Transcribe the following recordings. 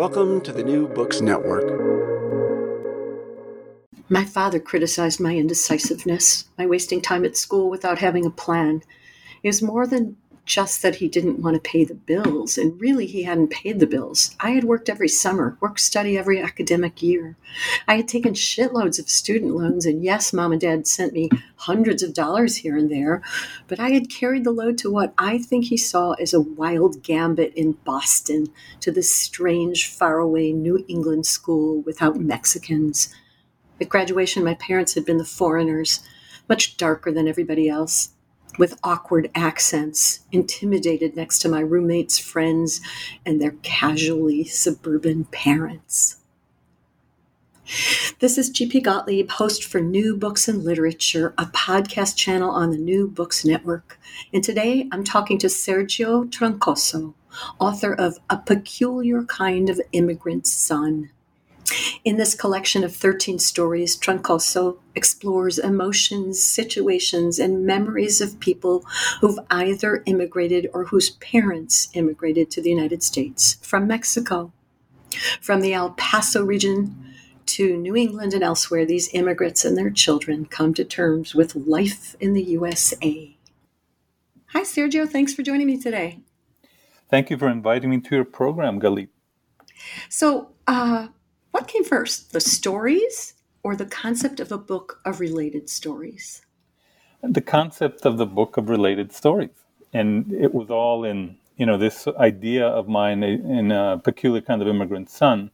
Welcome to the New Books Network. My father criticized my indecisiveness, my wasting time at school without having a plan. It was more than just that he didn't want to pay the bills, and really he hadn't paid the bills. I had worked every summer, work study every academic year. I had taken shitloads of student loans, and yes, mom and dad sent me hundreds of dollars here and there, but I had carried the load to what I think he saw as a wild gambit in Boston to this strange, faraway New England school without Mexicans. At graduation, my parents had been the foreigners, much darker than everybody else with awkward accents, intimidated next to my roommates' friends and their casually suburban parents. This is GP Gottlieb, host for New Books and Literature, a podcast channel on the New Books Network. And today I'm talking to Sergio Troncoso, author of A Peculiar Kind of Immigrant Son. In this collection of 13 stories, Troncoso explores emotions, situations, and memories of people who've either immigrated or whose parents immigrated to the United States from Mexico. From the El Paso region to New England and elsewhere, these immigrants and their children come to terms with life in the USA. Hi, Sergio. Thanks for joining me today. Thank you for inviting me to your program, Galit. So, uh, what came first, the stories or the concept of a book of related stories? The concept of the book of related stories. And it was all in, you know, this idea of mine in a peculiar kind of immigrant son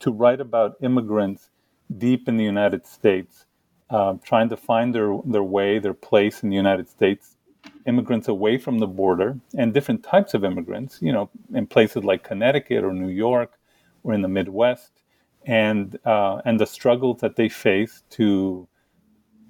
to write about immigrants deep in the United States, uh, trying to find their, their way, their place in the United States, immigrants away from the border, and different types of immigrants, you know, in places like Connecticut or New York or in the Midwest and uh, and the struggles that they face to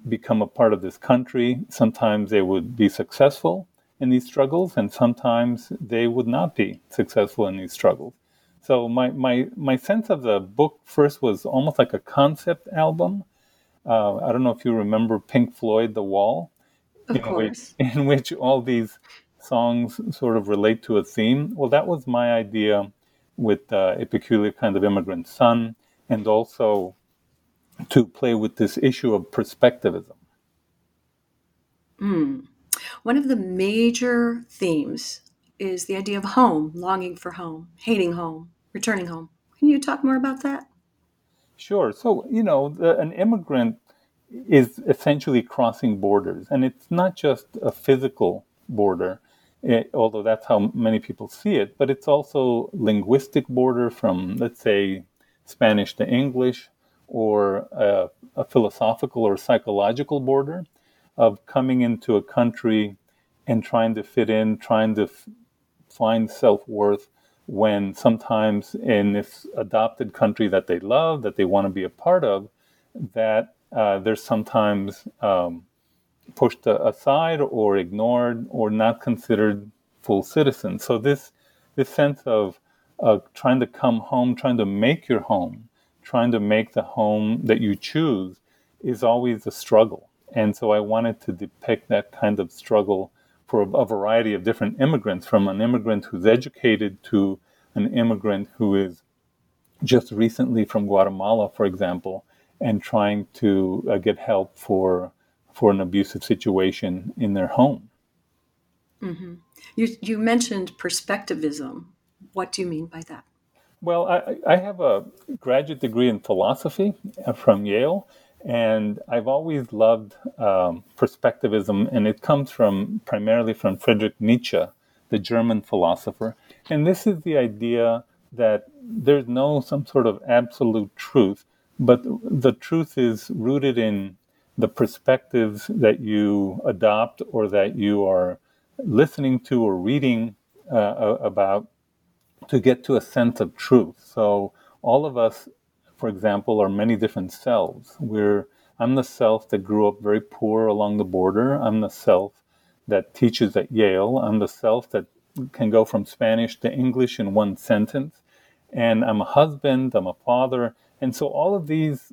become a part of this country. Sometimes they would be successful in these struggles, and sometimes they would not be successful in these struggles. So my my my sense of the book first was almost like a concept album. Uh, I don't know if you remember Pink Floyd, The Wall, of in course. which in which all these songs sort of relate to a theme. Well, that was my idea with uh, a peculiar kind of immigrant son and also to play with this issue of perspectivism. Mm. One of the major themes is the idea of home, longing for home, hating home, returning home. Can you talk more about that? Sure. So, you know, the, an immigrant is essentially crossing borders, and it's not just a physical border, it, although that's how many people see it, but it's also linguistic border from, let's say, Spanish to English, or a, a, philosophical or psychological border of coming into a country and trying to fit in, trying to f- find self worth when sometimes in this adopted country that they love, that they want to be a part of, that uh, they're sometimes um, pushed aside or ignored or not considered full citizens. So this this sense of uh, trying to come home, trying to make your home, trying to make the home that you choose is always a struggle. And so I wanted to depict that kind of struggle for a, a variety of different immigrants, from an immigrant who's educated to an immigrant who is just recently from Guatemala, for example, and trying to uh, get help for for an abusive situation in their home. Mm-hmm. You you mentioned perspectivism. What do you mean by that? Well, I, I have a graduate degree in philosophy uh, from Yale, and I've always loved um, perspectivism, and it comes from primarily from Friedrich Nietzsche, the German philosopher. And this is the idea that there's no some sort of absolute truth, but the truth is rooted in the perspectives that you adopt or that you are listening to or reading uh, about to get to a sense of truth. So all of us for example, are many different selves. We're I'm the self that grew up very poor along the border. I'm the self that teaches at Yale. I'm the self that can go from Spanish to English in one sentence. And I'm a husband, I'm a father. And so all of these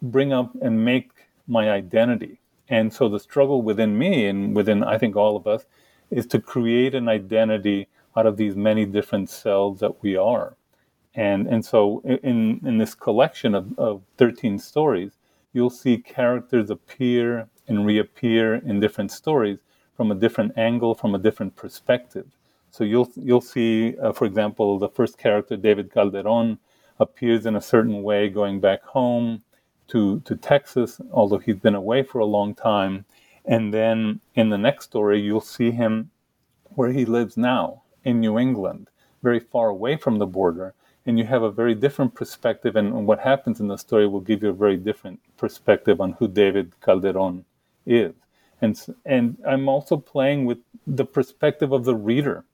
bring up and make my identity. And so the struggle within me and within, I think, all of us is to create an identity out of these many different selves that we are. And, and so in, in this collection of, of 13 stories, you'll see characters appear and reappear in different stories from a different angle, from a different perspective. So you'll you'll see, uh, for example, the first character, David Calderon, appears in a certain way going back home to to Texas, although he's been away for a long time. And then in the next story, you'll see him where he lives now in New England, very far away from the border, and you have a very different perspective and what happens in the story will give you a very different perspective on who david calderon is. And and i'm also playing with the perspective of the reader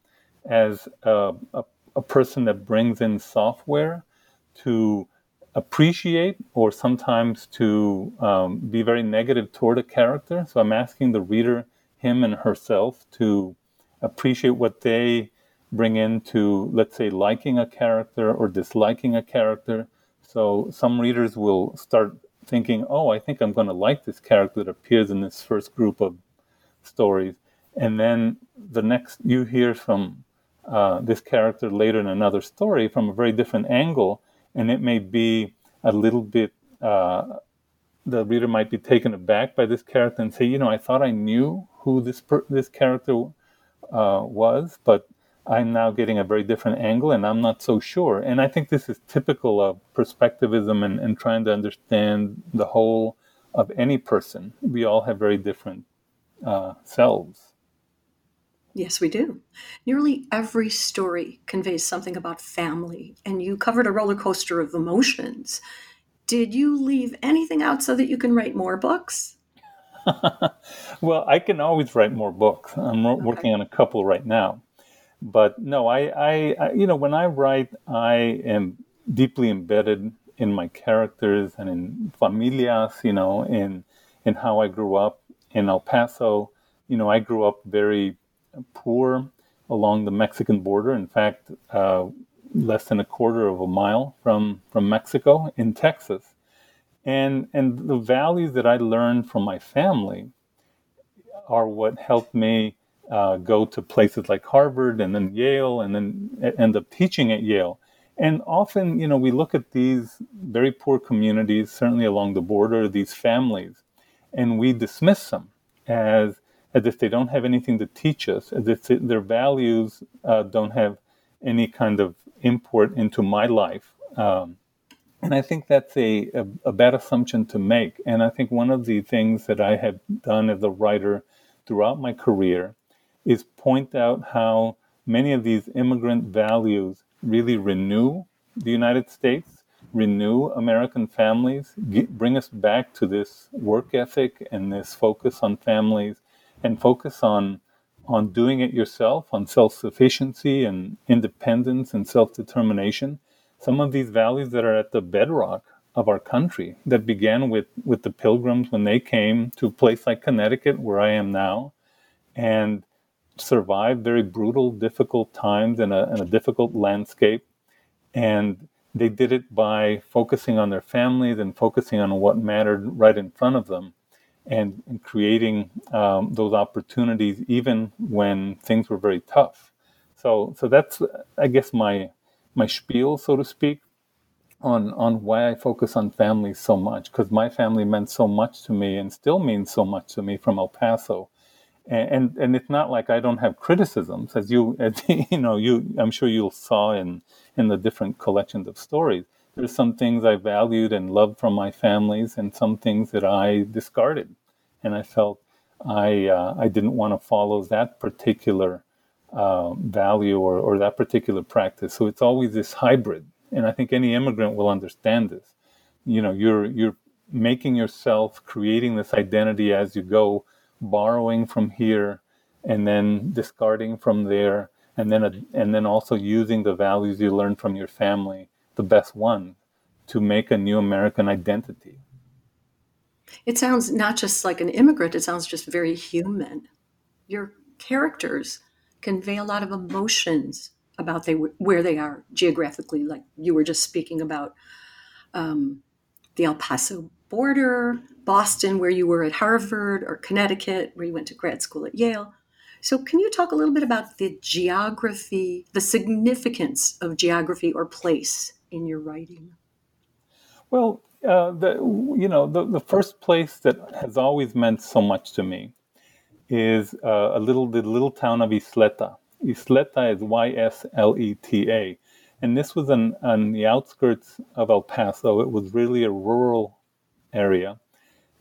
as a, a, a person that brings in software to appreciate or sometimes to um, be very negative toward a character. So i'm asking the reader him and herself to appreciate what they bring into, let's say, liking a character or disliking a character. So some readers will start thinking, oh, I think I'm going to like this character that appears in this first group of stories. And then the next, you hear from uh, this character later in another story from a very different angle. And it may be a little bit, uh, the reader might be taken aback by this character and say, you know, I thought I knew who this, per- this character uh, was, but I'm now getting a very different angle and I'm not so sure. And I think this is typical of perspectivism and, and trying to understand the whole of any person. We all have very different uh, selves. Yes, we do. Nearly every story conveys something about family, and you covered a roller coaster of emotions. Did you leave anything out so that you can write more books? well, I can always write more books. I'm okay. working on a couple right now but no, I, I, I, you know, when I write, I am deeply embedded in my characters and in familias, you know, in in how I grew up in El Paso. You know, I grew up very poor along the Mexican border. In fact, uh, less than a quarter of a mile from from Mexico in Texas, and and the values that I learned from my family are what helped me uh, go to places like Harvard and then Yale and then end up teaching at Yale. And often, you know, we look at these very poor communities, certainly along the border, these families, and we dismiss them as as if they don't have anything to teach us, as if their values uh, don't have any kind of import into my life. Um, and I think that's a, a, a, bad assumption to make. And I think one of the things that I have done as a writer throughout my career is point out how many of these immigrant values really renew the United States, renew American families, get, bring us back to this work ethic and this focus on families and focus on on doing it yourself, on self-sufficiency and independence and self-determination. Some of these values that are at the bedrock of our country that began with, with the pilgrims when they came to a place like Connecticut, where I am now, and survived very brutal, difficult times in a, in a difficult landscape, and they did it by focusing on their families and focusing on what mattered right in front of them and, and creating um, those opportunities even when things were very tough. So, so that's, I guess, my, my spiel, so to speak, on, on why I focus on family so much, because my family meant so much to me and still means so much to me from El Paso and and it's not like I don't have criticisms, as you as, you know you I'm sure you saw in in the different collections of stories. There's some things I valued and loved from my families, and some things that I discarded, and I felt I uh, I didn't want to follow that particular uh, value or or that particular practice. So it's always this hybrid, and I think any immigrant will understand this. You know, you're you're making yourself creating this identity as you go borrowing from here and then discarding from there and then a, and then also using the values you learned from your family the best one to make a new american identity. It sounds not just like an immigrant it sounds just very human. Your characters convey a lot of emotions about they where they are geographically like you were just speaking about um, the el paso border, Boston, where you were at Harvard, or Connecticut, where you went to grad school at Yale. So, can you talk a little bit about the geography, the significance of geography or place in your writing? Well, uh, the, you know, the, the first place that has always meant so much to me is uh, a little the little town of Ysleta. Ysleta is Y S L E T A, and this was on, on the outskirts of El Paso. It was really a rural area,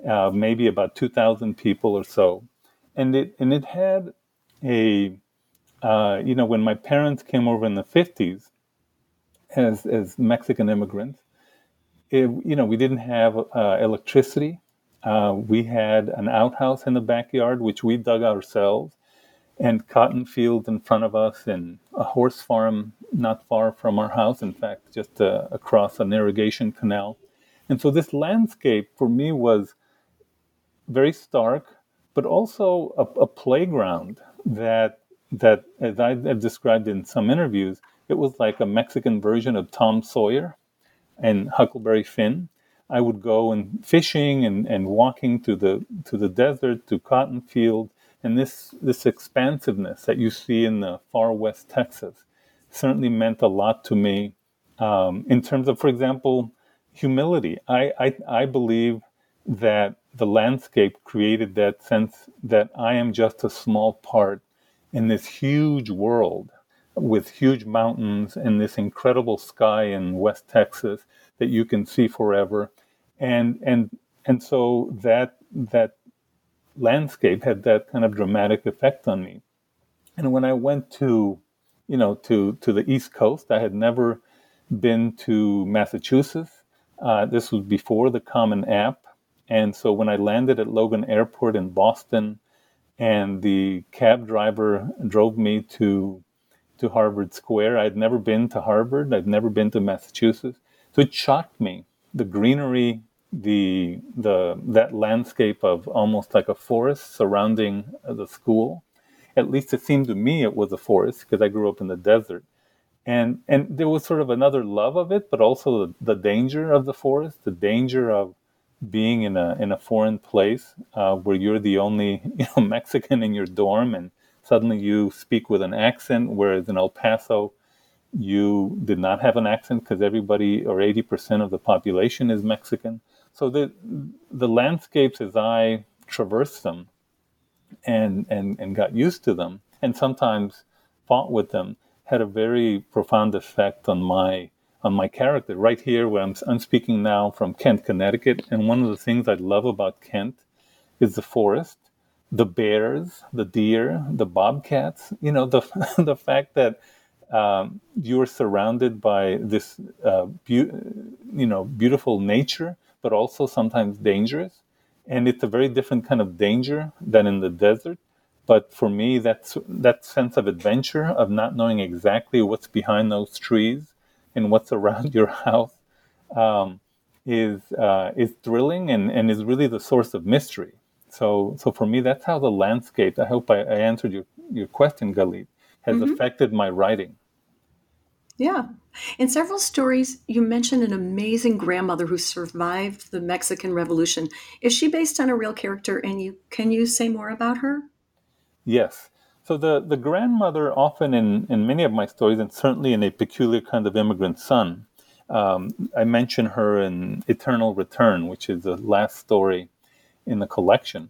uh, maybe about 2,000 people or so. And it, and it had a, uh, you know, when my parents came over in the 50s as, as Mexican immigrants, it, you know, we didn't have uh, electricity. Uh, we had an outhouse in the backyard, which we dug ourselves, and cotton fields in front of us, and a horse farm not far from our house, in fact, just uh, across an irrigation canal. And so this landscape for me was very stark, but also a, a playground that that, as I have described in some interviews, it was like a Mexican version of Tom Sawyer and Huckleberry Finn. I would go and fishing and, and walking to the to the desert, to cotton field, and this this expansiveness that you see in the far west Texas certainly meant a lot to me um, in terms of, for example, humility. I, I, I believe that the landscape created that sense that I am just a small part in this huge world with huge mountains and this incredible sky in West Texas that you can see forever. And and and so that that landscape had that kind of dramatic effect on me. And when I went to, you know, to to the East Coast, I had never been to Massachusetts. Uh, this was before the Common App. And so when I landed at Logan Airport in Boston, and the cab driver drove me to to Harvard Square. I'd never been to Harvard. I'd never been to Massachusetts. So it shocked me the greenery, the the that landscape of almost like a forest surrounding the school. At least it seemed to me it was a forest because I grew up in the desert and and there was sort of another love of it, but also the, the danger of the forest, the danger of being in a in a foreign place uh, where you're the only you know Mexican in your dorm, and suddenly you speak with an accent, whereas in El Paso you did not have an accent because everybody or 80% of the population is Mexican. So the the landscapes as I traversed them and and and got used to them, and sometimes fought with them had a very profound effect on my on my character. Right here, where I'm, I'm speaking now from Kent, Connecticut, and one of the things I love about Kent is the forest, the bears, the deer, the bobcats. You know, the the fact that um, you're surrounded by this, uh, be- you know, beautiful nature, but also sometimes dangerous, and it's a very different kind of danger than in the desert. But for me, that's that sense of adventure of not knowing exactly what's behind those trees and what's around your house um, is uh, is thrilling and, and is really the source of mystery. So so for me, that's how the landscape. I hope I, I answered your your question, Galit, has mm-hmm. affected my writing. Yeah. In several stories, you mentioned an amazing grandmother who survived the Mexican Revolution. Is she based on a real character? And you can you say more about her? Yes. So the, the grandmother, often in, in many of my stories, and certainly in a peculiar kind of immigrant son, um, I mention her in Eternal Return, which is the last story in the collection,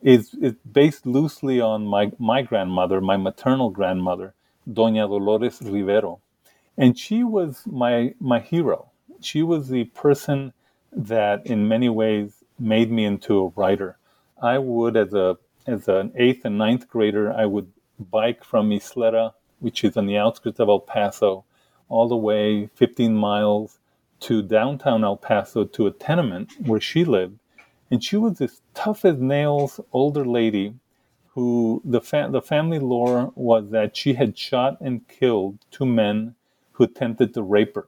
is, is based loosely on my, my grandmother, my maternal grandmother, Doña Dolores Rivero. And she was my, my hero. She was the person that, in many ways, made me into a writer. I would, as a as an eighth and ninth grader, I would bike from Ysleta, which is on the outskirts of El Paso, all the way 15 miles to downtown El Paso to a tenement where she lived. And she was this tough as nails older lady who the, fa- the family lore was that she had shot and killed two men who attempted to rape her.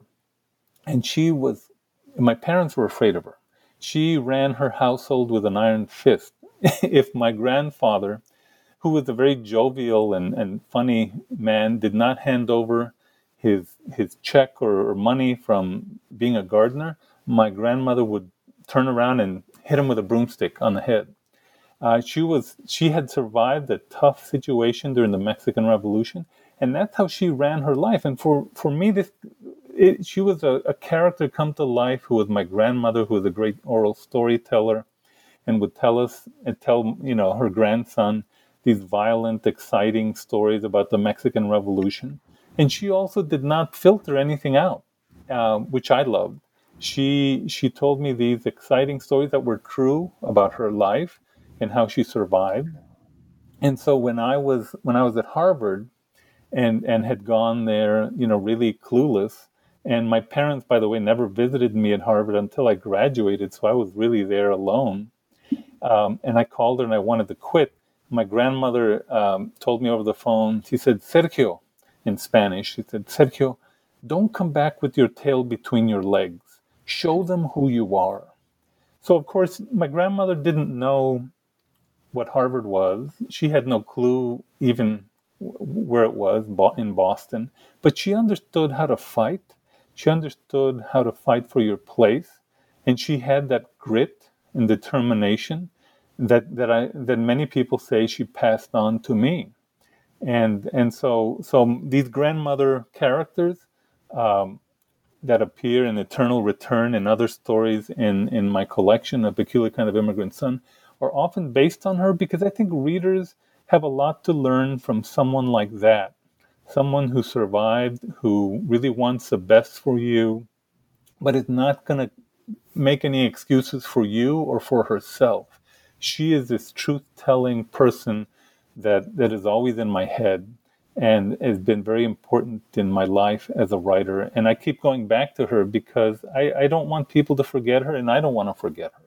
And she was, my parents were afraid of her. She ran her household with an iron fist. if my grandfather, who was a very jovial and, and funny man, did not hand over his his check or, or money from being a gardener, my grandmother would turn around and hit him with a broomstick on the head. Uh, she was she had survived a tough situation during the Mexican Revolution, and that's how she ran her life. And for for me, this it, she was a, a, character come to life who was my grandmother, who was a great oral storyteller, and would tell us and tell you know her grandson these violent, exciting stories about the Mexican Revolution. And she also did not filter anything out, uh, which I loved. She she told me these exciting stories that were true about her life and how she survived. And so when I was when I was at Harvard and and had gone there, you know, really clueless, and my parents, by the way, never visited me at Harvard until I graduated, so I was really there alone. Um, and I called her and I wanted to quit. My grandmother um, told me over the phone. She said, "Sergio," in Spanish. She said, Sergio, don't come back with your tail between your legs. Show them who you are. So, of course, my grandmother didn't know what Harvard was. She had no clue even where it was in Boston, but she understood how to fight. She understood how to fight for your place, and she had that grit and determination that that I that many people say she passed on to me and and so so these grandmother characters um, that appear in Eternal Return and other stories in in my collection, A Peculiar Kind of Immigrant Son, are often based on her because I think readers have a lot to learn from someone like that, someone who survived, who really wants the best for you, but is not going to make any excuses for you or for herself. She is this truth-telling person that that is always in my head and has been very important in my life as a writer. And I keep going back to her because I, I don't want people to forget her, and I don't want to forget her.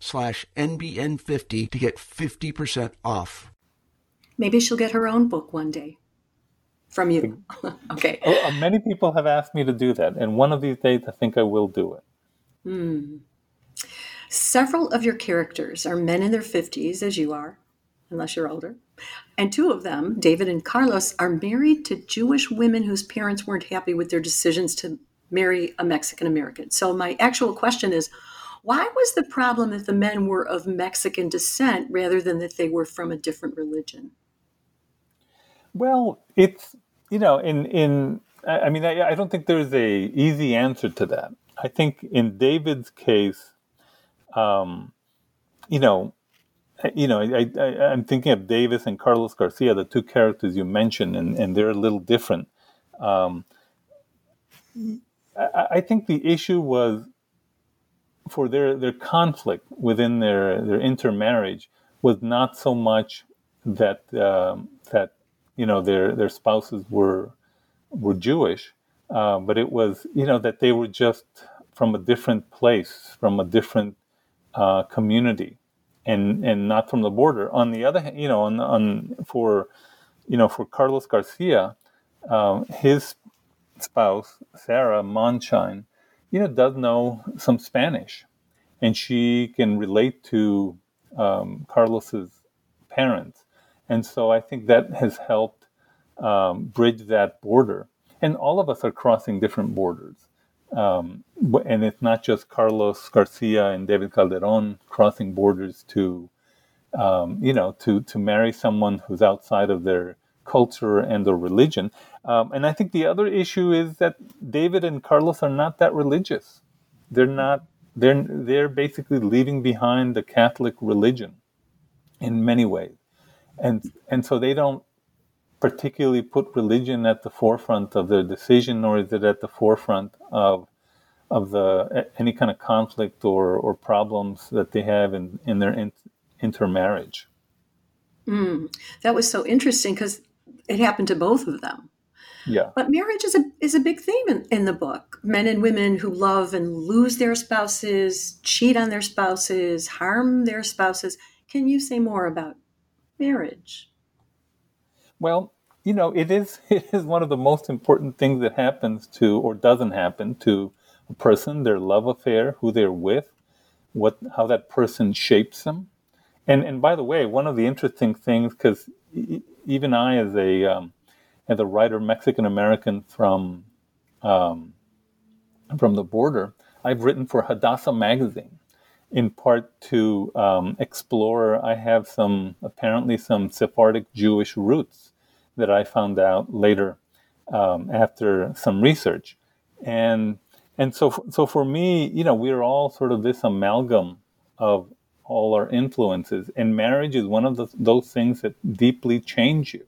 slash NBN50 to get 50% off. Maybe she'll get her own book one day from you. okay. Oh, uh, many people have asked me to do that, and one of these days I think I will do it. Hmm. Several of your characters are men in their 50s, as you are, unless you're older. And two of them, David and Carlos, are married to Jewish women whose parents weren't happy with their decisions to marry a Mexican American. So, my actual question is why was the problem that the men were of Mexican descent rather than that they were from a different religion? Well, it's you know, in in I, mean, I, I, don't think there's a easy answer to that. I think in David's case, um, you know, you know, I, I, am thinking of Davis and Carlos Garcia, the two characters you mentioned, and, and they're a little different. Um, I, I, think the issue was for their, their conflict within their, their intermarriage was not so much that um, that you know their their spouses were were Jewish, uh, but it was you know that they were just from a different place, from a different uh, community, and and not from the border. On the other hand, you know, on on for you know for Carlos Garcia, um, his spouse Sarah Monshine, you know, does know some Spanish, and she can relate to um, Carlos's parents, and so I think that has helped um, bridge that border. And all of us are crossing different borders. Um, and it's not just Carlos Garcia and David Calderon crossing borders to, um, you know, to, to marry someone who's outside of their culture and their religion. Um, and I think the other issue is that David and Carlos are not that religious. They're not. They're they're basically leaving behind the Catholic religion in many ways, and and so they don't particularly put religion at the forefront of their decision, nor is it at the forefront of of the any kind of conflict or, or problems that they have in, in their in, intermarriage. Mm, that was so interesting because it happened to both of them. Yeah. But marriage is a is a big theme in, in the book. Men and women who love and lose their spouses, cheat on their spouses, harm their spouses. Can you say more about marriage? Well, you know, it is it is one of the most important things that happens to or doesn't happen to a person, their love affair, who they're with, what how that person shapes them. And and by the way, one of the interesting things, because even I, as a um, as a writer, Mexican American from um, from the border, I've written for Hadassah magazine, in part to um, explore. I have some apparently some Sephardic Jewish roots that I found out later um, after some research, and and so so for me, you know, we're all sort of this amalgam of all our influences, and marriage is one of the, those things that deeply change you.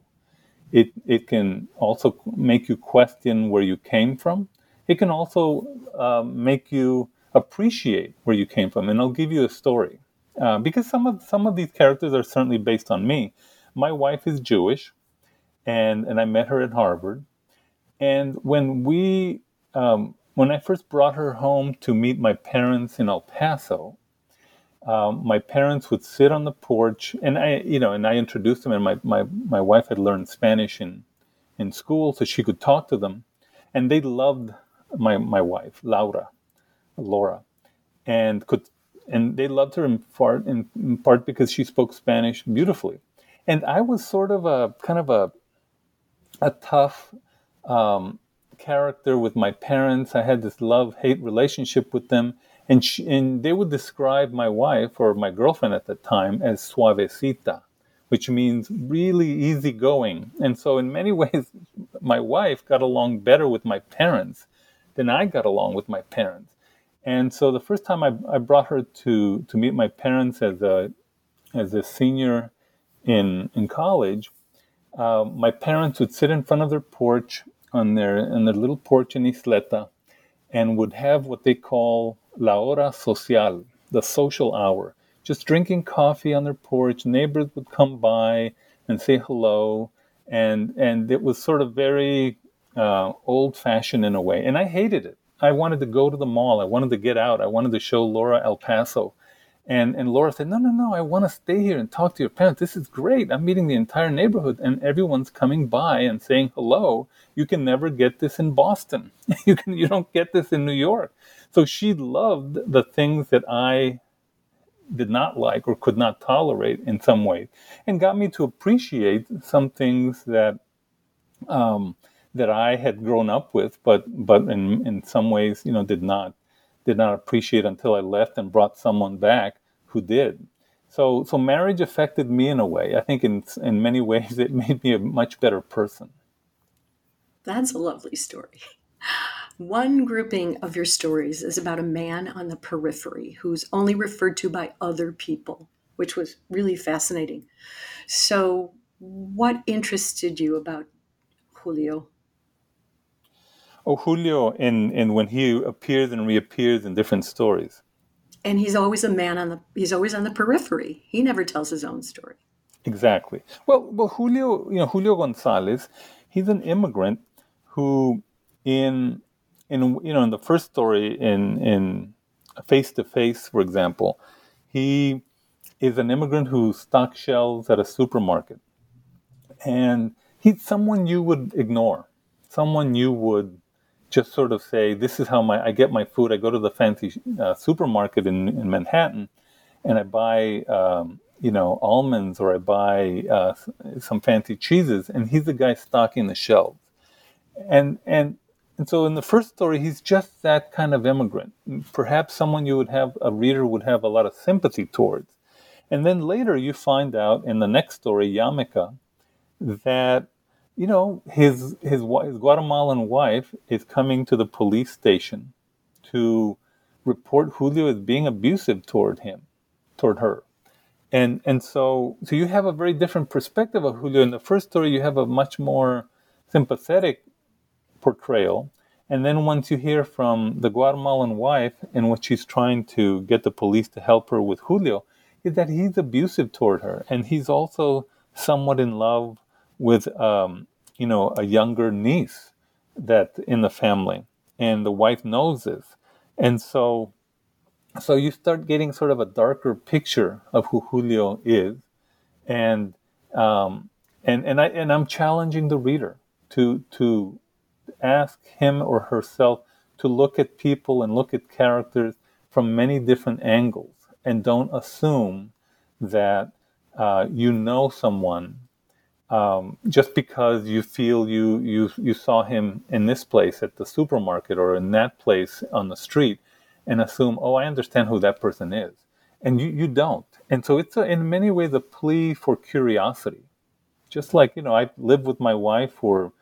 It it can also make you question where you came from. It can also uh, make you appreciate where you came from, and I'll give you a story. Uh, because some of some of these characters are certainly based on me. My wife is Jewish, and and I met her at Harvard. And when we um, when I first brought her home to meet my parents in El Paso, um, my parents would sit on the porch, and I you know and I introduced them, and my my my wife had learned Spanish in in school, so she could talk to them, and they loved my my wife Laura, Laura, and could and they loved her in part in, in part because she spoke Spanish beautifully, and I was sort of a kind of a a tough um, character with my parents. I had this love hate relationship with them. And, she, and they would describe my wife or my girlfriend at the time as suavecita, which means really easygoing. And so, in many ways, my wife got along better with my parents than I got along with my parents. And so, the first time I, I brought her to, to meet my parents as a, as a senior in, in college, uh, my parents would sit in front of their porch on their in their little porch in Ysleta, and would have what they call la hora social, the social hour, just drinking coffee on their porch. Neighbors would come by and say hello, and and it was sort of very uh, old fashioned in a way, and I hated it. I wanted to go to the mall. I wanted to get out. I wanted to show Laura El Paso. And and Laura said, No, no, no, I want to stay here and talk to your parents. This is great. I'm meeting the entire neighborhood and everyone's coming by and saying hello. You can never get this in Boston. you can you don't get this in New York. So she loved the things that I did not like or could not tolerate in some ways, and got me to appreciate some things that um, that I had grown up with, but but in in some ways, you know, did not did not appreciate until I left and brought someone back who did. So, so marriage affected me in a way. I think in in many ways it made me a much better person. That's a lovely story. One grouping of your stories is about a man on the periphery who's only referred to by other people, which was really fascinating. So, what interested you about Julio? Oh, Julio, and, and when he appears and reappears in different stories. And he's always a man on the he's always on the periphery. He never tells his own story. Exactly. Well, well, Julio, you know, Julio Gonzalez, he's an immigrant who, in in you know in the first story in in face to face for example he is an immigrant who stocks shelves at a supermarket and he's someone you would ignore someone you would just sort of say this is how my i get my food. I go to the fancy uh, supermarket in, in manhattan and i buy um, you know almonds or i buy uh, some fancy cheeses and he's the guy stocking the shelves. And and and so in the first story, he's just that kind of immigrant, perhaps someone you would have, a reader would have a lot of sympathy towards. And then later you find out in the next story, Yamika, that, you know, his, his, his Guatemalan wife is coming to the police station to report Julio as being abusive toward him, toward her. And, and so, so you have a very different perspective of Julio. In the first story, you have a much more sympathetic portrayal. And then once you hear from the Guatemalan wife, and what she's trying to get the police to help her with Julio, is that he's abusive toward her, and he's also somewhat in love with, um, you know, a younger niece that in the family, and the wife knows this, and so, so you start getting sort of a darker picture of who Julio is, and um, and and I and I'm challenging the reader to to ask him or herself to look at people and look at characters from many different angles. And don't assume that uh, you know someone um, just because you feel you, you you saw him in this place at the supermarket or in that place on the street and assume oh I understand who that person is and you, you don't and so it's a, in many ways a plea for curiosity just like you know I lived with my wife for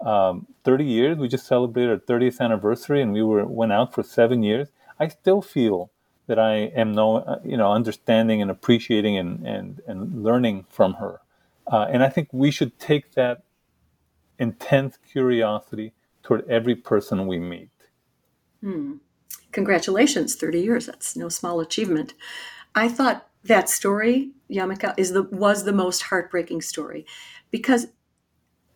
um, 30 years. We just celebrated our 30th anniversary, and we were went out for seven years. I still feel that I am no, uh, you know, understanding and appreciating and and and learning from her. Uh, and I think we should take that intense curiosity toward every person we meet. Hmm. Congratulations, 30 years. That's no small achievement. I thought that story, Yamaka, is the was the most heartbreaking story because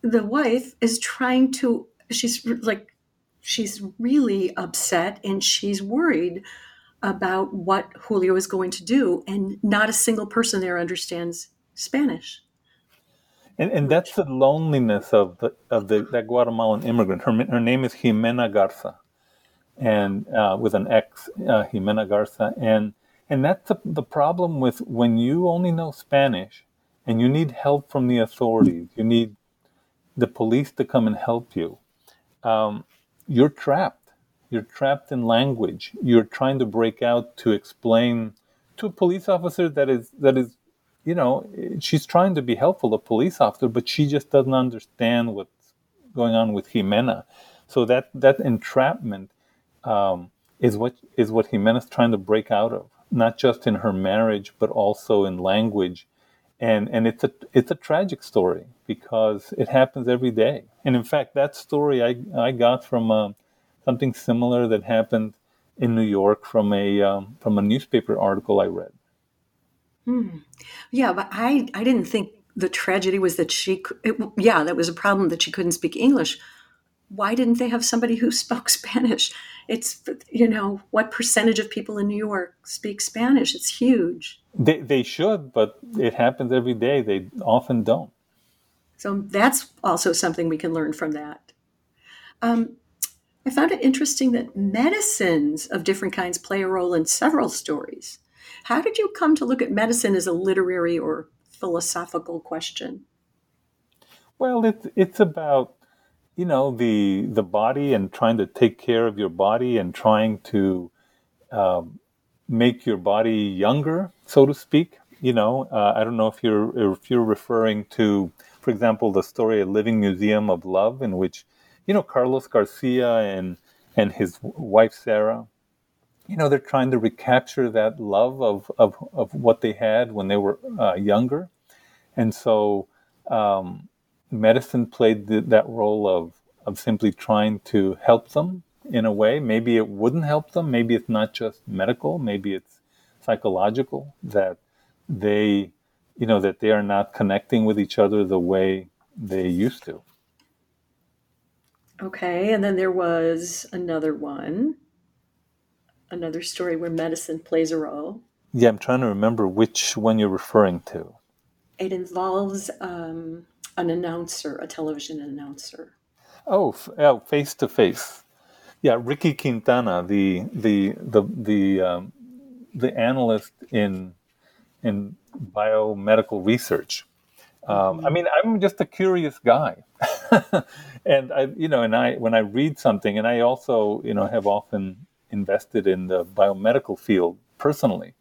the wife is trying to she's like she's really upset and she's worried about what Julio is going to do and not a single person there understands Spanish. And, and that's the loneliness of the of the that Guatemalan immigrant. Her her name is Ximena Garza, and uh, with an X, uh, Ximena Garza, and and that's the, the problem with when you only know Spanish, and you need help from the authorities. You need the police to come and help you, um, you're trapped. You're trapped in language. You're trying to break out to explain to a police officer that is that is, you know, she's trying to be helpful, a police officer, but she just doesn't understand what's going on with Ximena. So that that entrapment um, is what is what Ximena's trying to break out of, not just in her marriage, but also in language and and it's a it's a tragic story because it happens every day. And in fact, that story I I got from uh, something similar that happened in New York from a um, from a newspaper article I read. Hmm. Yeah, but I I didn't think the tragedy was that she. It, yeah, that was a problem that she couldn't speak English. Why didn't they have somebody who spoke Spanish? It's you know what percentage of people in New York speak Spanish? It's huge. They, they should, but it happens every day. They often don't. So that's also something we can learn from that. Um, I found it interesting that medicines of different kinds play a role in several stories. How did you come to look at medicine as a literary or philosophical question? Well, it's it's about you know the the body and trying to take care of your body and trying to um, make your body younger, so to speak. You know, uh, I don't know if you're if you're referring to, for example, the story "A Living Museum of Love," in which you know, Carlos Garcia and and his wife Sarah, you know, they're trying to recapture that love of of, of what they had when they were uh, younger, and so um, medicine played the, that role of of simply trying to help them in a way. Maybe it wouldn't help them. Maybe it's not just medical. Maybe it's psychological that they, you know, that they are not connecting with each other the way they used to. Okay, and then there was another one, another story where medicine plays a role. Yeah, I'm trying to remember which one you're referring to. It involves um, an announcer, a television announcer. Oh, oh, face to face. Yeah, Ricky Quintana, the the the the um, the analyst in in biomedical research. Um, I mean, I'm just a curious guy, and I, you know, and I when I read something, and I also, you know, have often invested in the biomedical field personally.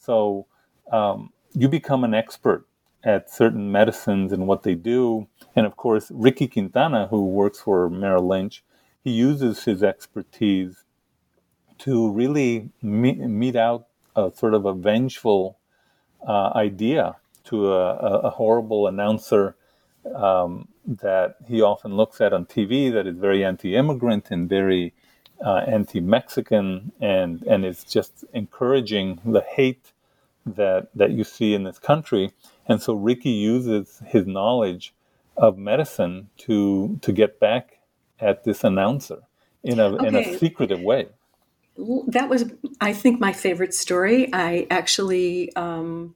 So um, you become an expert at certain medicines and what they do. And of course, Ricky Quintana, who works for Merrill Lynch, he uses his expertise to really meet, mete out a sort of a vengeful uh, idea to a, a horrible announcer um, that he often looks at on TV that is very anti-immigrant and very uh, anti-Mexican and and is just encouraging the hate that that you see in this country. And so Ricky uses his knowledge of medicine to to get back at this announcer in a okay. in a secretive way that was, I think, my favorite story. I actually um,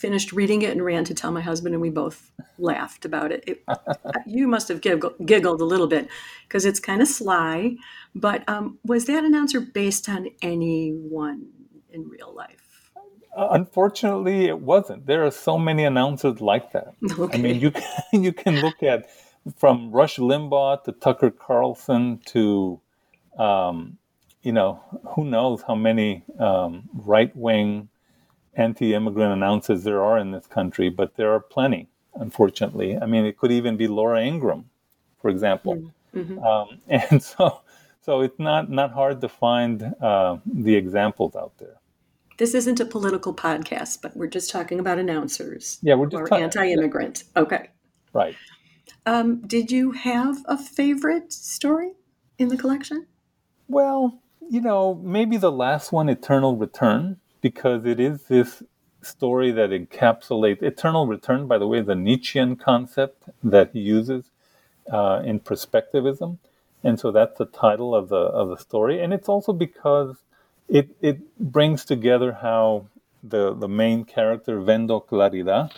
finished reading it and ran to tell my husband, and we both laughed about it. it you must have giggled, giggled a little bit because it's kind of sly. But um, was that announcer based on anyone in real life? Uh, unfortunately, it wasn't. There are so many announcers like that. Okay. I mean, you can, you can look at from Rush Limbaugh to Tucker Carlson to um, you know, who knows how many um, right wing anti immigrant announcers there are in this country, but there are plenty, unfortunately. I mean, it could even be Laura Ingraham, for example. Mm-hmm. Um, and so, so it's not, not hard to find uh, the examples out there. This isn't a political podcast, but we're just talking about announcers. Yeah, we're just or anti-immigrant. Okay, right. Um, did you have a favorite story in the collection? Well, you know, maybe the last one, Eternal Return, because it is this story that encapsulates Eternal Return, by the way, the Nietzschean concept that he uses uh, in perspectivism. And so that's the title of the of the story. And it's also because it it brings together how the the main character, Vendo Claridad,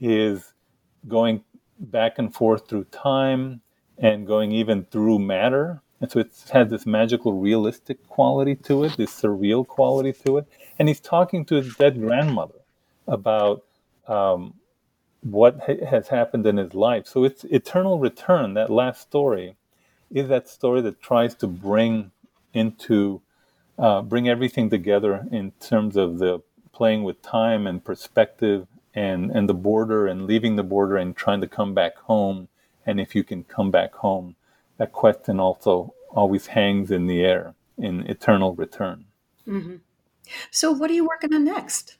is going back and forth through time and going even through matter and so it has this magical, realistic quality to it, this surreal quality to it. And he's talking to his dead grandmother about um, what ha- has happened in his life. So it's Eternal Return, that last story, is that story that tries to bring into, uh, bring everything together in terms of the playing with time and perspective and, and the border and leaving the border and trying to come back home. And if you can come back home that question also always hangs in the air in eternal return. Mm-hmm. So, what are you working on next?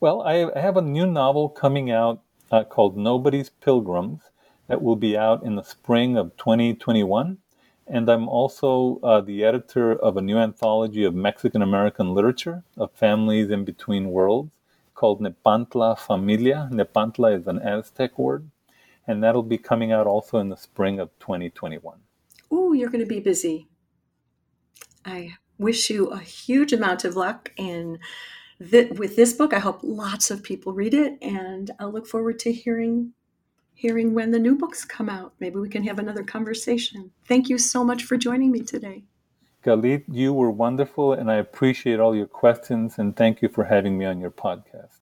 Well, I have a new novel coming out uh, called Nobody's Pilgrims that will be out in the spring of 2021. And I'm also uh, the editor of a new anthology of Mexican American literature of families in between worlds called Nepantla Familia. Nepantla is an Aztec word and that'll be coming out also in the spring of 2021. Oh, you're going to be busy. I wish you a huge amount of luck and th- with this book. I hope lots of people read it, and I'll look forward to hearing hearing when the new books come out. Maybe we can have another conversation. Thank you so much for joining me today. Galit, you were wonderful, and I appreciate all your questions, and thank you for having me on your podcast.